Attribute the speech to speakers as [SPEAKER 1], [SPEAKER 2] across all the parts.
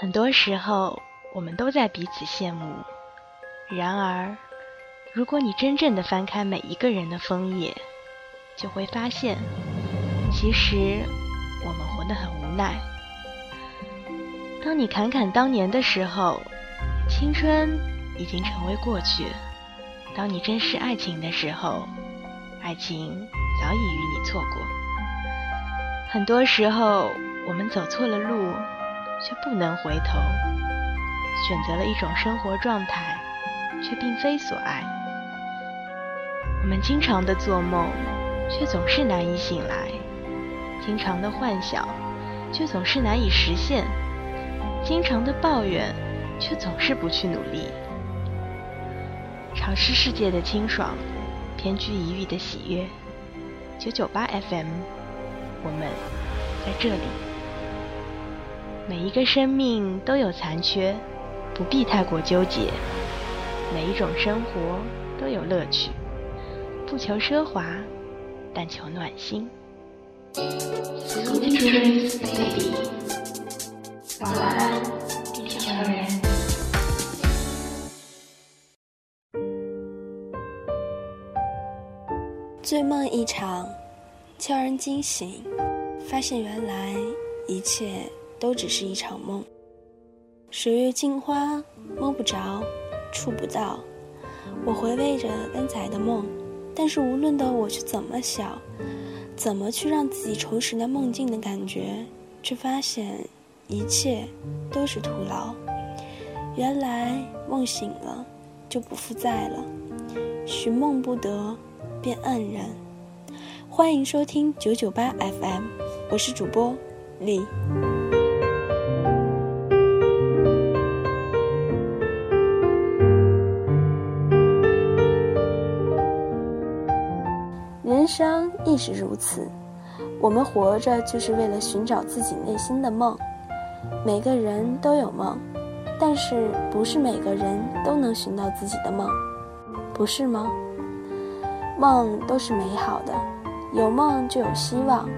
[SPEAKER 1] 很多时候，我们都在彼此羡慕。然而，如果你真正的翻开每一个人的枫叶，就会发现，其实我们活得很无奈。当你侃侃当年的时候，青春已经成为过去；当你珍视爱情的时候，爱情早已与你错过。很多时候，我们走错了路。却不能回头，选择了一种生活状态，却并非所爱。我们经常的做梦，却总是难以醒来；经常的幻想，却总是难以实现；经常的抱怨，却总是不去努力。潮湿世界的清爽，偏居一隅的喜悦。九九八 FM，我们在这里。每一个生命都有残缺，不必太过纠结。每一种生活都有乐趣，不求奢华，但求暖心。晚安，地球人。
[SPEAKER 2] 醉梦一场，悄然惊醒，发现原来一切。都只是一场梦，水月镜花，摸不着，触不到。我回味着刚才的梦，但是无论的我去怎么想，怎么去让自己重拾那梦境的感觉，却发现一切都是徒劳。原来梦醒了，就不复在了，寻梦不得，便黯然。欢迎收听九九八 FM，我是主播李。亦是如此，我们活着就是为了寻找自己内心的梦。每个人都有梦，但是不是每个人都能寻到自己的梦，不是吗？梦都是美好的，有梦就有希望。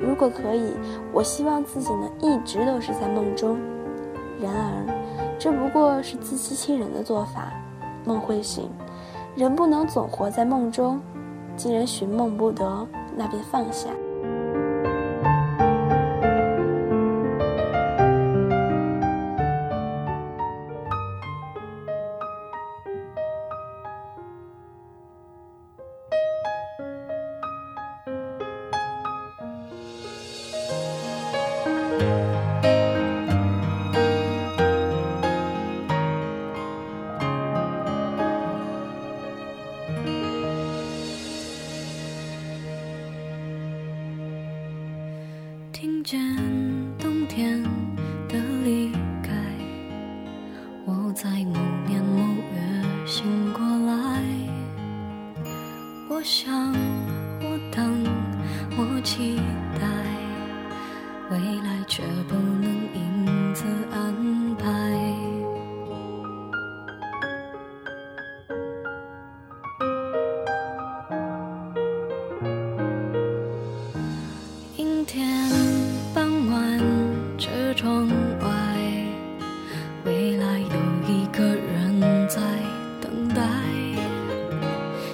[SPEAKER 2] 如果可以，我希望自己能一直都是在梦中。然而，这不过是自欺欺人的做法。梦会醒，人不能总活在梦中。既然寻梦不得，那便放下。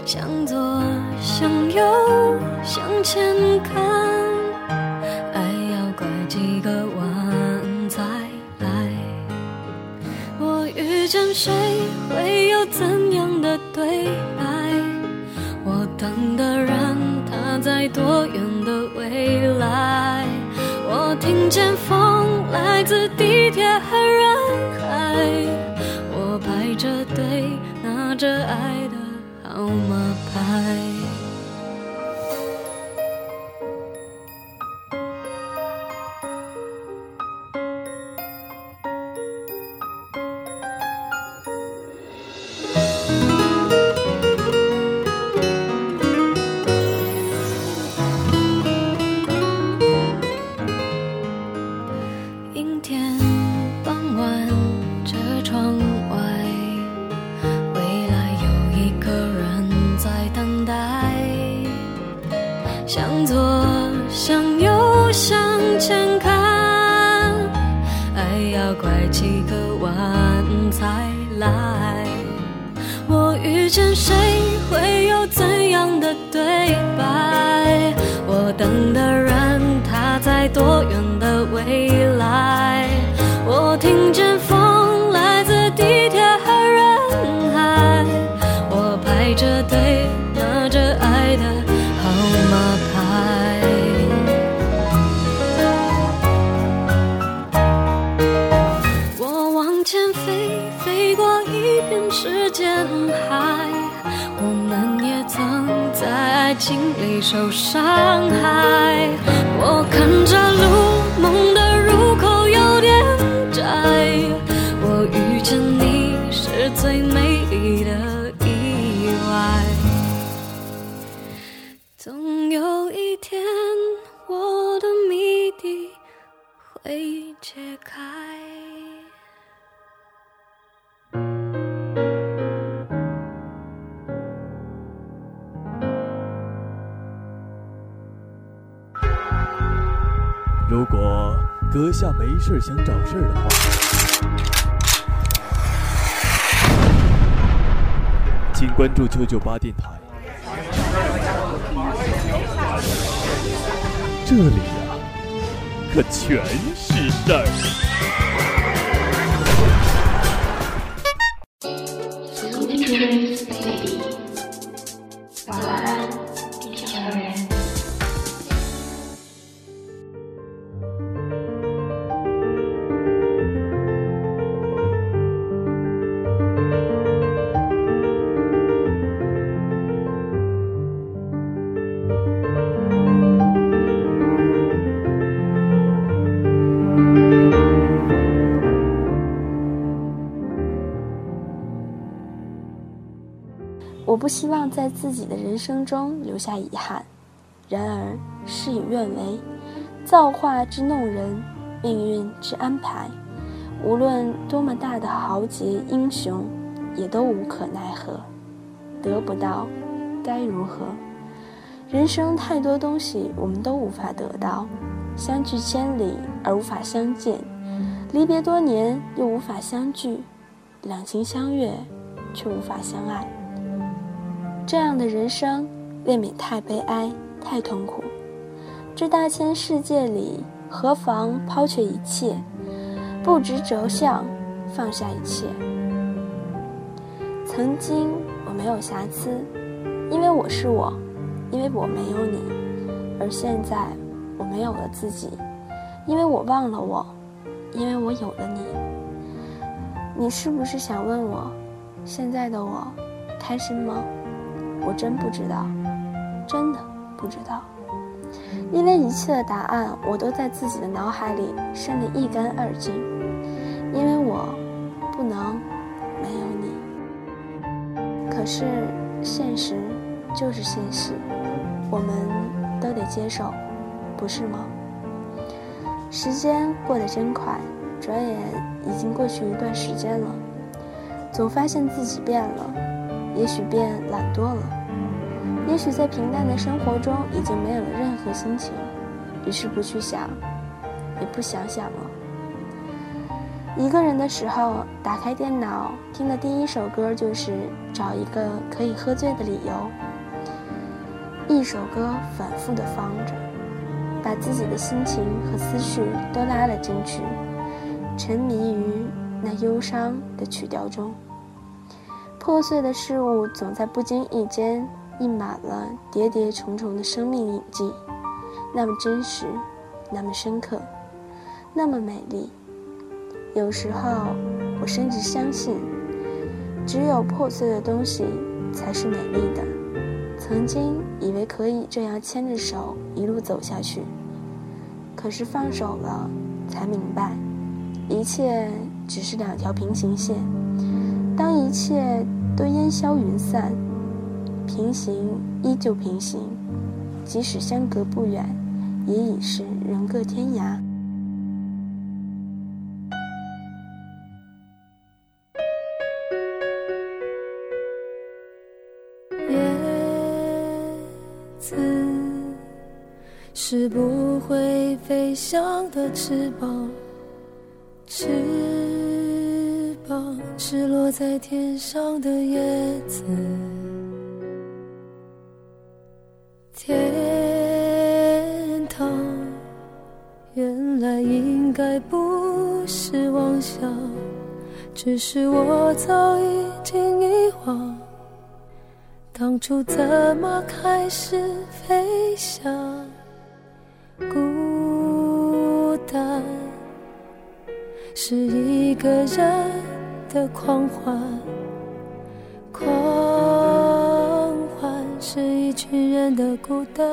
[SPEAKER 3] 向左向右向前看爱要拐几个弯才来。我遇见谁会有怎样的对白？我等的人他在多远的未来？我听见风来自地向左向右向前看，爱要拐几个弯才来。我遇见谁会有怎样的对白？我等的人他在多远的未来？受伤害。我看着路，梦的入口有点窄。我遇见你是最美
[SPEAKER 4] 阁下没事想找事儿的话，请关注九九八电台。这里呀、可全是事儿。
[SPEAKER 2] 在自己的人生中留下遗憾，然而事与愿违，造化之弄人，命运之安排，无论多么大的豪杰英雄，也都无可奈何。得不到，该如何？人生太多东西我们都无法得到，相距千里而无法相见，离别多年又无法相聚，两情相悦却无法相爱。这样的人生未免太悲哀、太痛苦。这大千世界里，何妨抛却一切，不执着相，放下一切。曾经我没有瑕疵，因为我是我，因为我没有你；而现在我没有了自己，因为我忘了我，因为我有了你。你是不是想问我，现在的我开心吗？我真不知道，真的不知道，因为一切的答案我都在自己的脑海里删得一干二净，因为我不能没有你。可是现实就是现实，我们都得接受，不是吗？时间过得真快，转眼已经过去一段时间了，总发现自己变了。也许变懒惰了，也许在平淡的生活中已经没有了任何心情，于是不去想，也不想想了。一个人的时候，打开电脑听的第一首歌就是找一个可以喝醉的理由，一首歌反复的放着，把自己的心情和思绪都拉了进去，沉迷于那忧伤的曲调中。破碎的事物总在不经意间印满了叠叠重重的生命印记，那么真实，那么深刻，那么美丽。有时候，我甚至相信，只有破碎的东西才是美丽的。曾经以为可以这样牵着手一路走下去，可是放手了，才明白，一切只是两条平行线。当一切都烟消云散，平行依旧平行，即使相隔不远，也已是人各天涯。
[SPEAKER 3] 叶子是不会飞翔的翅膀，
[SPEAKER 5] 翅膀是落在天上的叶子，只是我早已经遗忘，当初怎么开始飞翔，孤单。是一个人的狂欢，狂欢是一群人的孤单。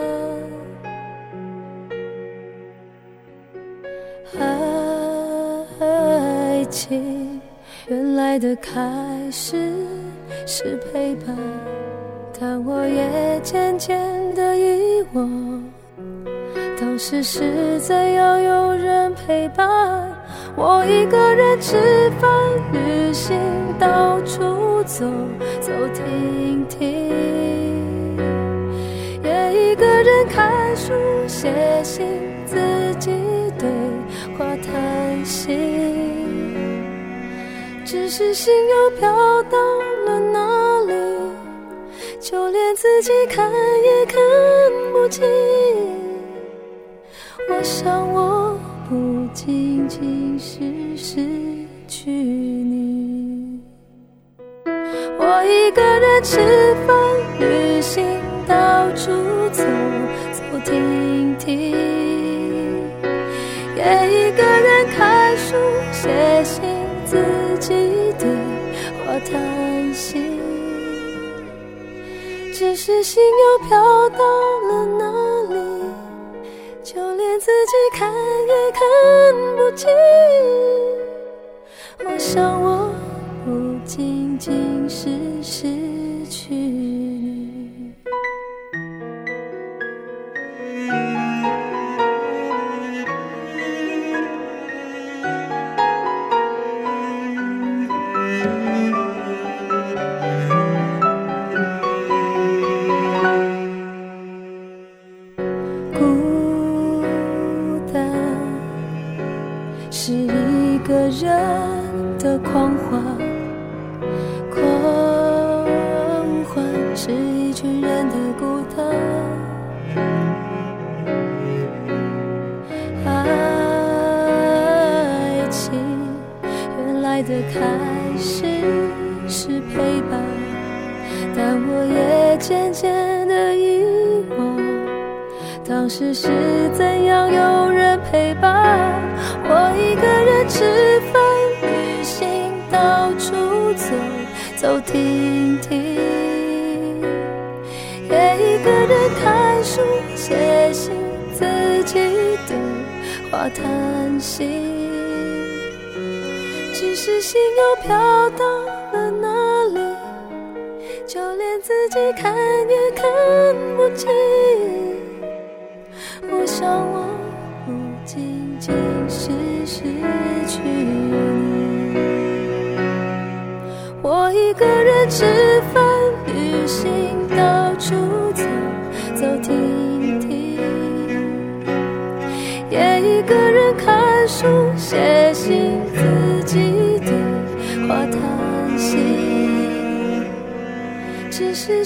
[SPEAKER 5] 爱情原来的开始是陪伴，但我也渐渐的遗忘，当时是怎样有人陪伴。我一个人吃饭、旅行、到处走走停停，也一个人看书、写信，自己只是心又飘到了哪里，就连自己看也看不清。我想我。不仅仅是失去你，我一个人吃饭、旅行、到处是心又飘到了哪里？就连自己看也看不清，爱的开始是陪伴，但我也渐渐的遗忘。当时是怎样有人陪伴？我一个人吃饭、旅行，到处走走停停，也一个人看书、写信，自己对话谈心。是心又飘到了哪里？就连自己看也看不清。我想，我不仅仅是失去你。我一个人吃饭、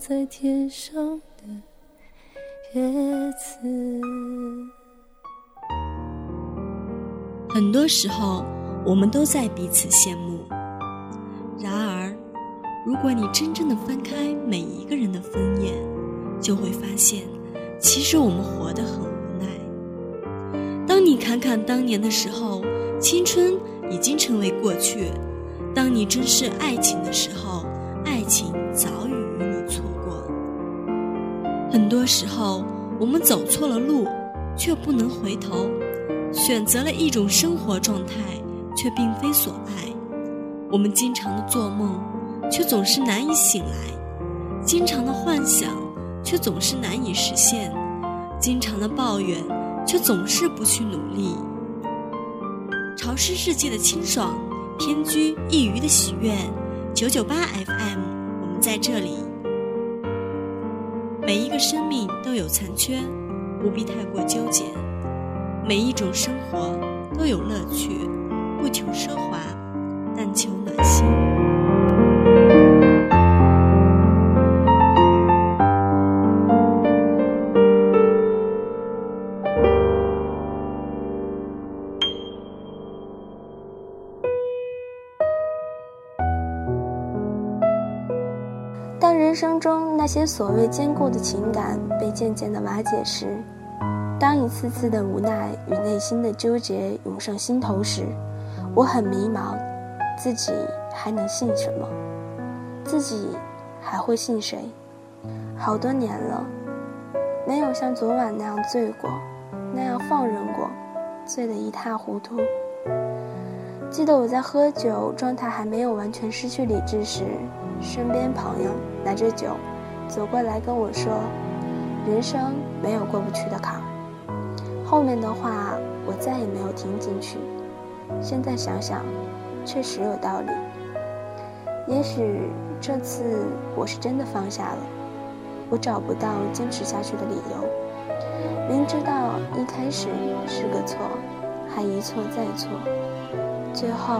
[SPEAKER 5] 在天上的。叶子。
[SPEAKER 2] 很多时候，我们都在彼此羡慕。然而，如果你真正的翻开每一个人的枫叶，就会发现，其实我们活得很无奈。当你侃侃当年的时候，青春已经成为过去；当你珍视爱情的时候，爱情早已。很多时候，我们走错了路，却不能回头；选择了一种生活状态，却并非所爱。我们经常的做梦，却总是难以醒来；经常的幻想，却总是难以实现；经常的抱怨，却总是不去努力。潮湿世界的清爽，偏居一隅的喜悦。九九八 FM，我们在这里。每一个生命都有残缺，不必太过纠结。每一种生活都有乐趣，不求奢华，但求暖心。些所谓坚固的情感被渐渐的瓦解时，当一次次的无奈与内心的纠结涌上心头时，我很迷茫，自己还能信什么？自己还会信谁？好多年了，没有像昨晚那样醉过，那样放任过，醉得一塌糊涂。记得我在喝酒状态还没有完全失去理智时，身边朋友拿着酒走过来跟我说：“人生没有过不去的坎。”后面的话我再也没有听进去，现在想想，确实有道理。也许这次我是真的放下了，我找不到坚持下去的理由。明知道一开始是个错，还一错再错，最后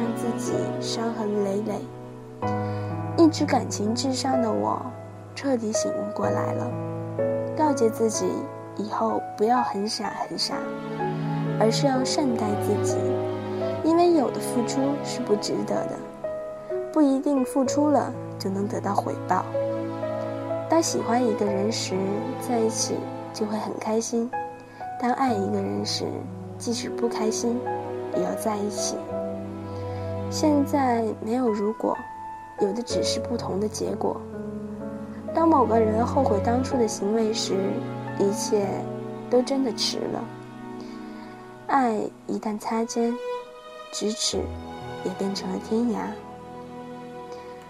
[SPEAKER 2] 让自己伤痕累累。一直感情至上的我，彻底醒悟过来了，告诫自己。以后不要很傻很傻，而是要善待自己，因为有的付出是不值得的，不一定付出了就能得到回报。当喜欢一个人时，在一起就会很开心；当爱一个人时，即使不开心，也要在一起。现在没有如果，有的只是不同的结果。当某个人后悔当初的行为时，一切都真的迟了。爱一旦擦肩，咫尺也变成了天涯。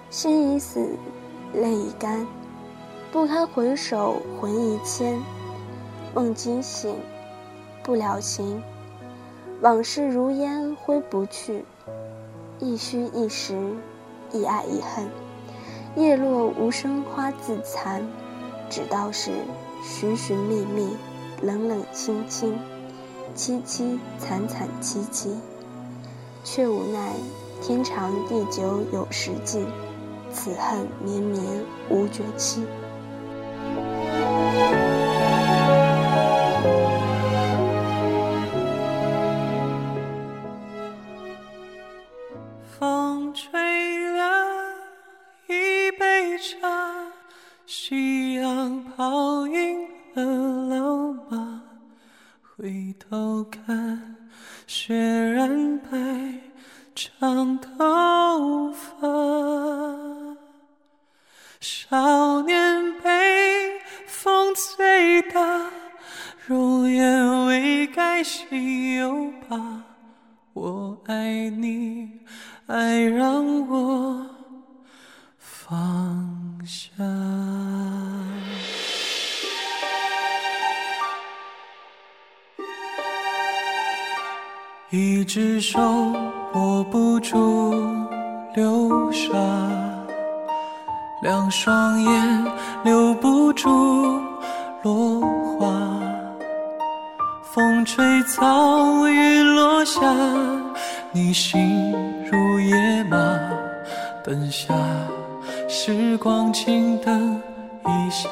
[SPEAKER 2] 心已死，泪已干，不堪回首，魂已牵。梦惊醒，不了情，往事如烟挥不去。一虚一实，一爱一恨。叶落无声花自残，只道是。寻寻觅觅，冷冷清清，凄凄惨惨戚戚，却无奈天长地久有时尽，此恨绵绵无绝期。
[SPEAKER 6] 头看，雪染白长头发。少年被风吹大，容颜未改心有疤。我爱你，爱让我放下。一只手握不住流沙，两双眼留不住落花。风吹草，雨落下，你心如野马，等下时光静等一下，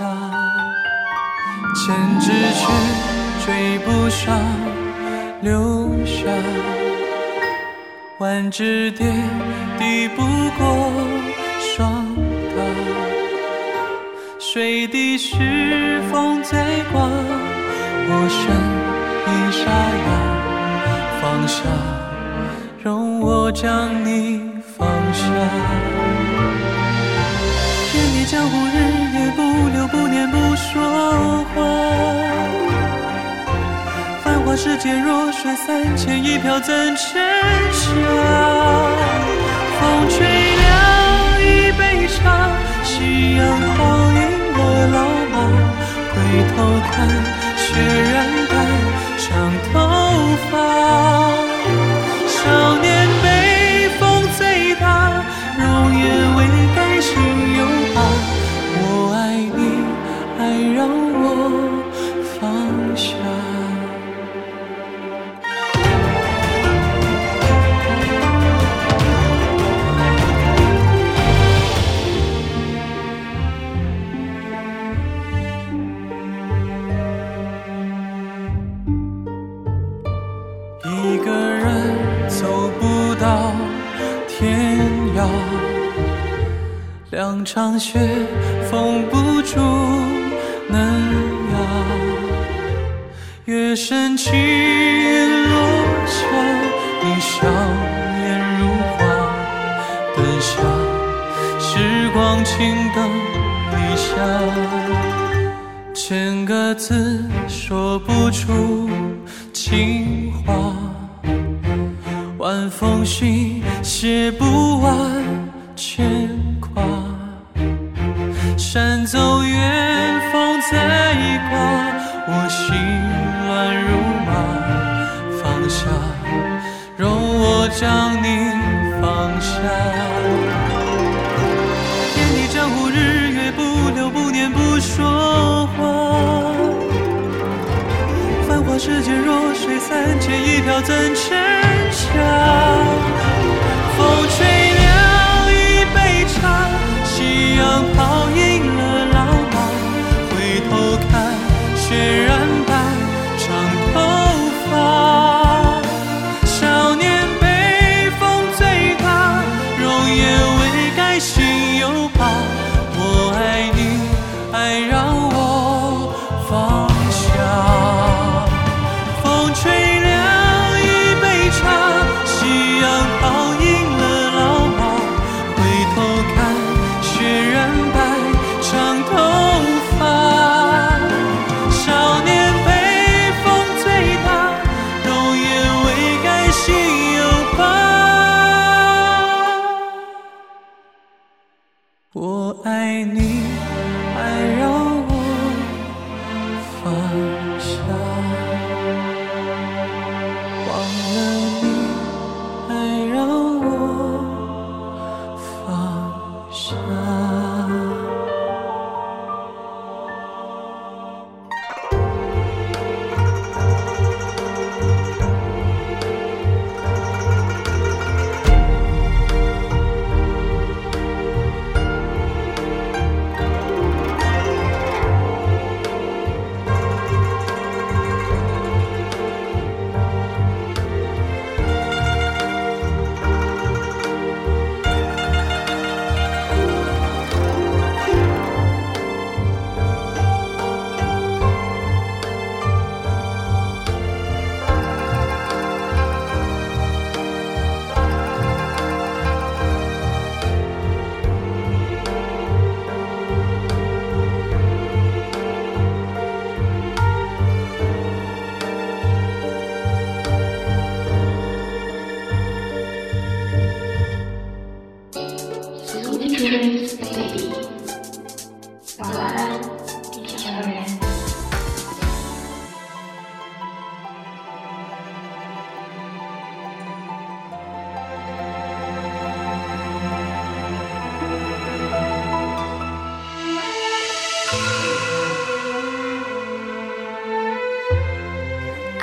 [SPEAKER 6] 千只雀追不上。留下万只蝶，抵不过霜打。水滴是风在刮，我身已沙哑。放下，容我将你放下。天地江湖，日夜不留，不念不说话。世界弱水三千，一瓢怎盛下？风吹凉一杯茶，夕阳泡赢了老马。回头看，雪染白长头发。少年被风最大，容颜未改心有疤。我爱你，爱让我放下。场雪封不住嫩芽。月升起，落下，你笑颜如花。灯下，时光轻等一下，千个字说不出我心乱如麻。放下，容我将你放下。天地江湖日月不留不念不说话。繁华世界弱水三千，一瓢怎盛下？风吹凉一杯茶，夕阳泡赢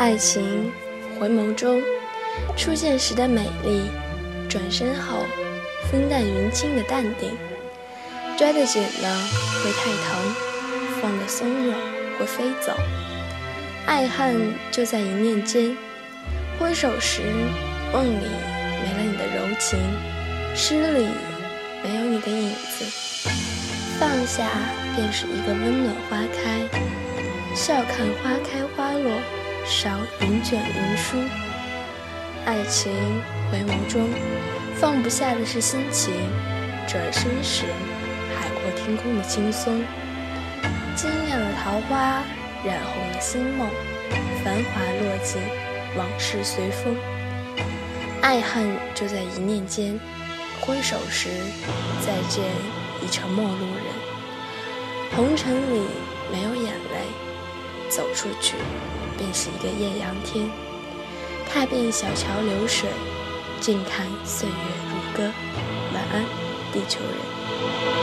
[SPEAKER 6] 爱
[SPEAKER 2] 情回眸中，初见时的美丽，转身后风淡云轻的淡定。抓得紧了会太疼，放得松了会飞走。爱恨就在一念间，挥手时梦里没了你的柔情，诗里没有你的影子。放下便是一个温暖花开，笑看花开花落，少云卷云舒。爱情回眸中，放不下的是心情，转身时。海阔天空的轻松，惊艳了桃花，染红了心梦。繁华落尽，往事随风。爱恨就在一念间，挥手时再见已成陌路人。红尘里没有眼泪，走出去便是一个艳阳天。踏遍小桥流水，静看岁月如歌。晚安，地球人。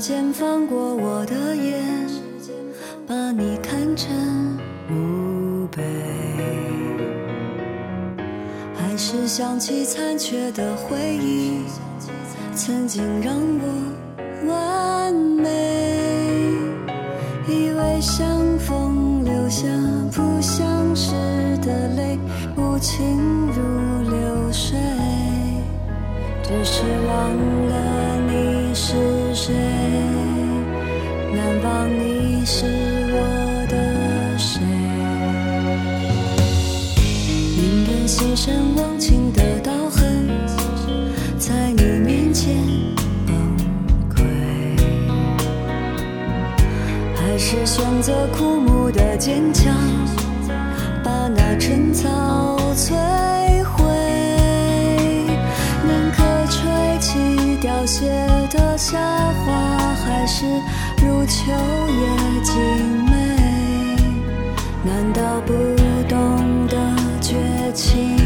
[SPEAKER 7] 时间放过我的眼，把你看成墓碑，还是想起残缺的回忆，曾经让我完美。以为相逢留下不相识的泪，无情如流水。只是忘了你是是谁，难忘你是我的谁。宁愿牺牲忘情的刀痕，在你面前崩溃，还是选择枯木的坚强，把那春草摧的夏花，还是如秋叶静美？难道不懂得绝情，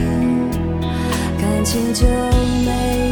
[SPEAKER 7] 感情就没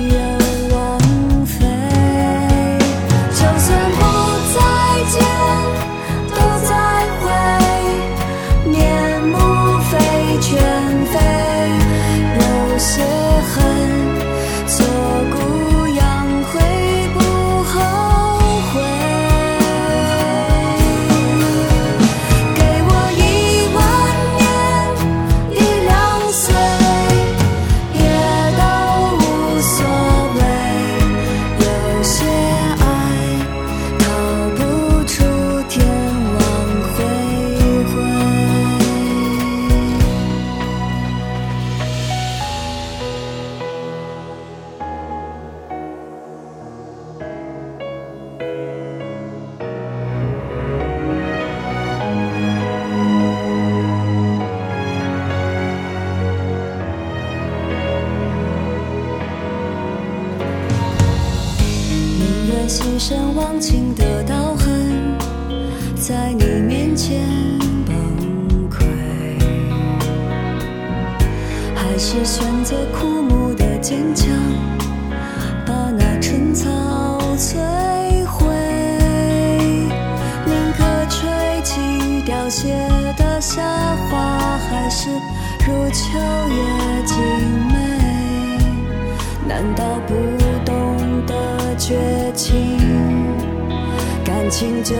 [SPEAKER 7] 是选择枯木的坚强，把那春草摧毁。宁可吹起凋谢的夏花，还是如秋叶静美？难道不懂得绝情，感情就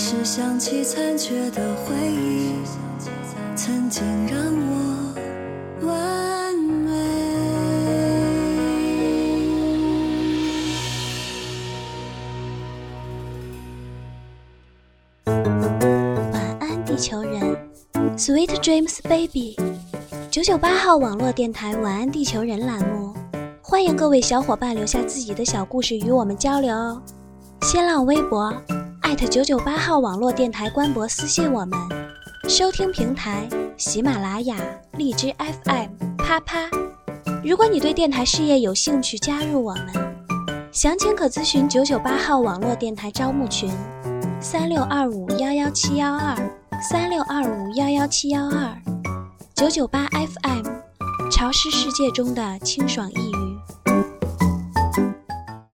[SPEAKER 7] 是想起残缺的回忆，曾经让我完美。
[SPEAKER 8] 晚安，地球人，Sweet Dreams Baby。九九八号网络电台《晚安地球人》栏目，欢迎各位小伙伴留下自己的小故事与我们交流哦。新浪微博艾特九九八号网络电台官博私信我们。收听平台喜马拉雅、荔枝 FM、啪啪。如果你对电台事业有兴趣，加入我们，详情可咨询九九八号网络电台招募群：三六二五幺幺七幺二三六二五幺幺七幺二。九九八 FM，潮湿世界中的清爽一语。